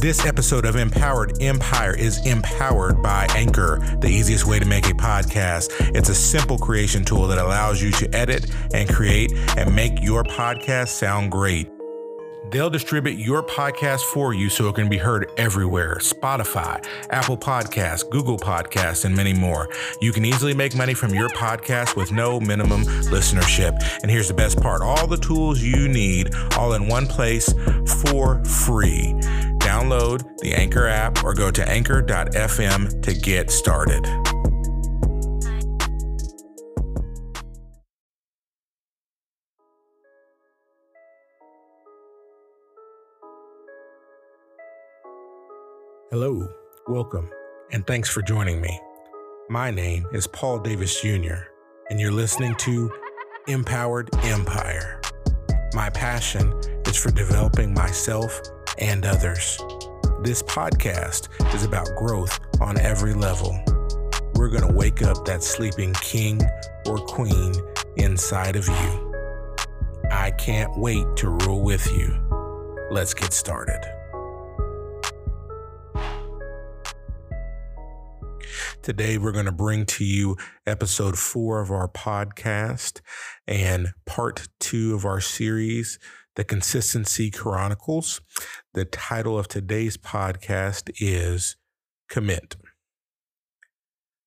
This episode of Empowered Empire is empowered by Anchor, the easiest way to make a podcast. It's a simple creation tool that allows you to edit and create and make your podcast sound great. They'll distribute your podcast for you so it can be heard everywhere Spotify, Apple Podcasts, Google Podcasts, and many more. You can easily make money from your podcast with no minimum listenership. And here's the best part all the tools you need all in one place for free. Download the Anchor app or go to anchor.fm to get started. Hello, welcome, and thanks for joining me. My name is Paul Davis Jr., and you're listening to Empowered Empire. My passion is for developing myself and others. This podcast is about growth on every level. We're going to wake up that sleeping king or queen inside of you. I can't wait to rule with you. Let's get started. Today, we're going to bring to you episode four of our podcast and part two of our series, The Consistency Chronicles. The title of today's podcast is Commit.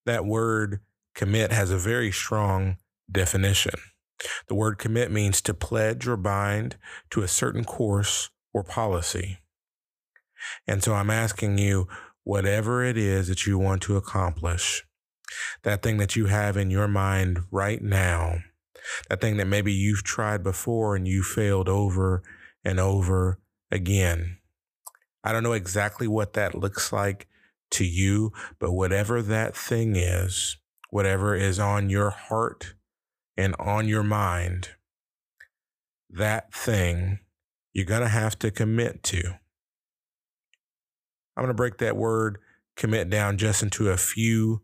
That word commit has a very strong definition. The word commit means to pledge or bind to a certain course or policy. And so I'm asking you, whatever it is that you want to accomplish, that thing that you have in your mind right now, that thing that maybe you've tried before and you failed over and over again. I don't know exactly what that looks like to you, but whatever that thing is, whatever is on your heart and on your mind, that thing you're going to have to commit to. I'm going to break that word commit down just into a few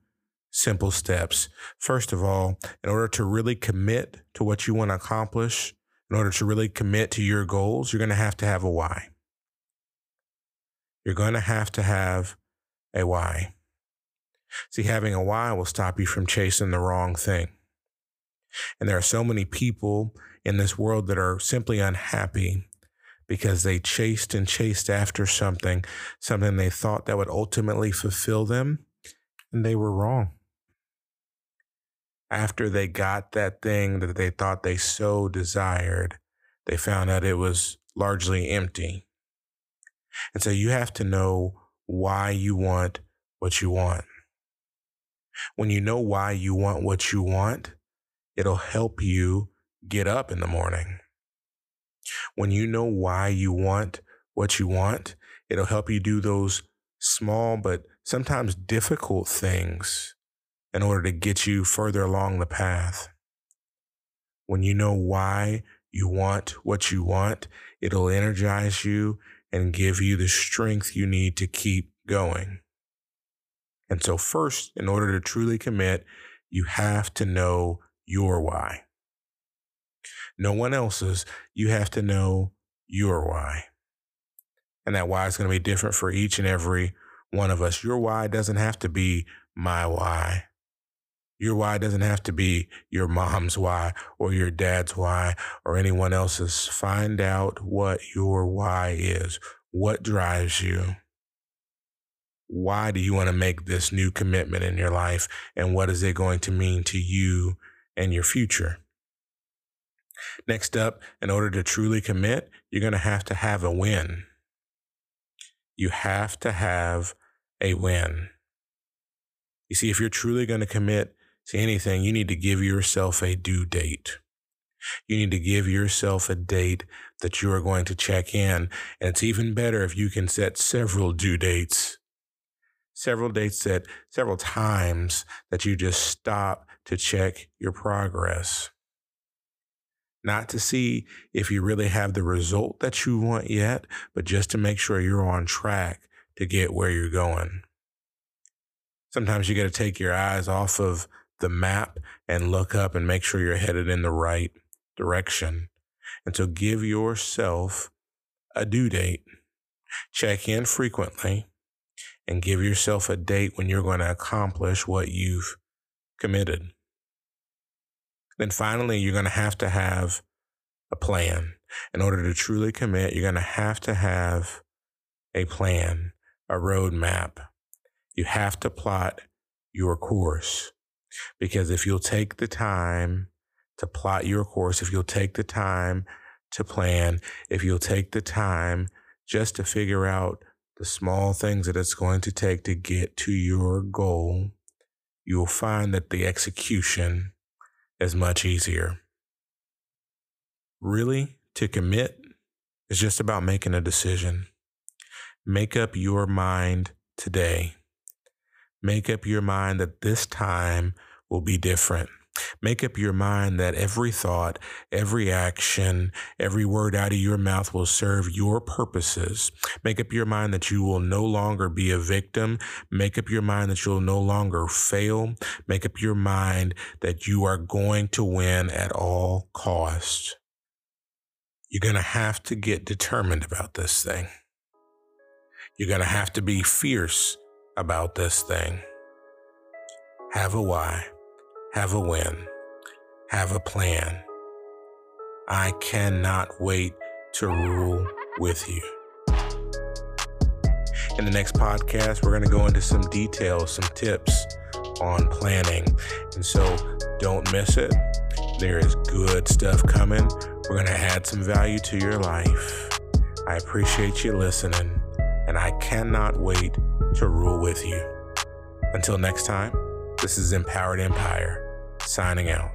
simple steps. First of all, in order to really commit to what you want to accomplish, in order to really commit to your goals, you're going to have to have a why. You're going to have to have a why. See, having a why will stop you from chasing the wrong thing. And there are so many people in this world that are simply unhappy because they chased and chased after something, something they thought that would ultimately fulfill them, and they were wrong. After they got that thing that they thought they so desired, they found out it was largely empty. And so you have to know why you want what you want. When you know why you want what you want, it'll help you get up in the morning. When you know why you want what you want, it'll help you do those small but sometimes difficult things in order to get you further along the path. When you know why you want what you want, it'll energize you and give you the strength you need to keep going. And so, first, in order to truly commit, you have to know your why no one else's. You have to know your why. And that why is going to be different for each and every one of us. Your why doesn't have to be my why. Your why doesn't have to be your mom's why or your dad's why or anyone else's. Find out what your why is. What drives you? Why do you want to make this new commitment in your life? And what is it going to mean to you and your future? Next up, in order to truly commit, you're going to have to have a win. You have to have a win. You see, if you're truly going to commit to anything, you need to give yourself a due date. You need to give yourself a date that you are going to check in. And it's even better if you can set several due dates, several dates that several times that you just stop to check your progress not to see if you really have the result that you want yet, but just to make sure you're on track to get where you're going. Sometimes you got to take your eyes off of the map and look up and make sure you're headed in the right direction. And so give yourself a due date. Check in frequently and give yourself a date when you're going to accomplish what you've committed. Then finally, you're going to have to have a plan. In order to truly commit, you're going to have to have a plan, a roadmap. You have to plot your course. Because if you'll take the time to plot your course, if you'll take the time to plan, if you'll take the time just to figure out the small things that it's going to take to get to your goal, you'll find that the execution is much easier. Really, to commit is just about making a decision. Make up your mind today. Make up your mind that this time will be different. Make up your mind that every thought, every action, every word out of your mouth will serve your purposes. Make up your mind that you will no longer be a victim. Make up your mind that you'll no longer fail. Make up your mind that you are going to win at all costs. You're going to have to get determined about this thing. You're going to have to be fierce about this thing. Have a why have a when, have a plan. I cannot wait to rule with you. In the next podcast, we're going to go into some details, some tips on planning. And so don't miss it. There is good stuff coming. We're going to add some value to your life. I appreciate you listening, and I cannot wait to rule with you. Until next time. This is Empowered Empire signing out.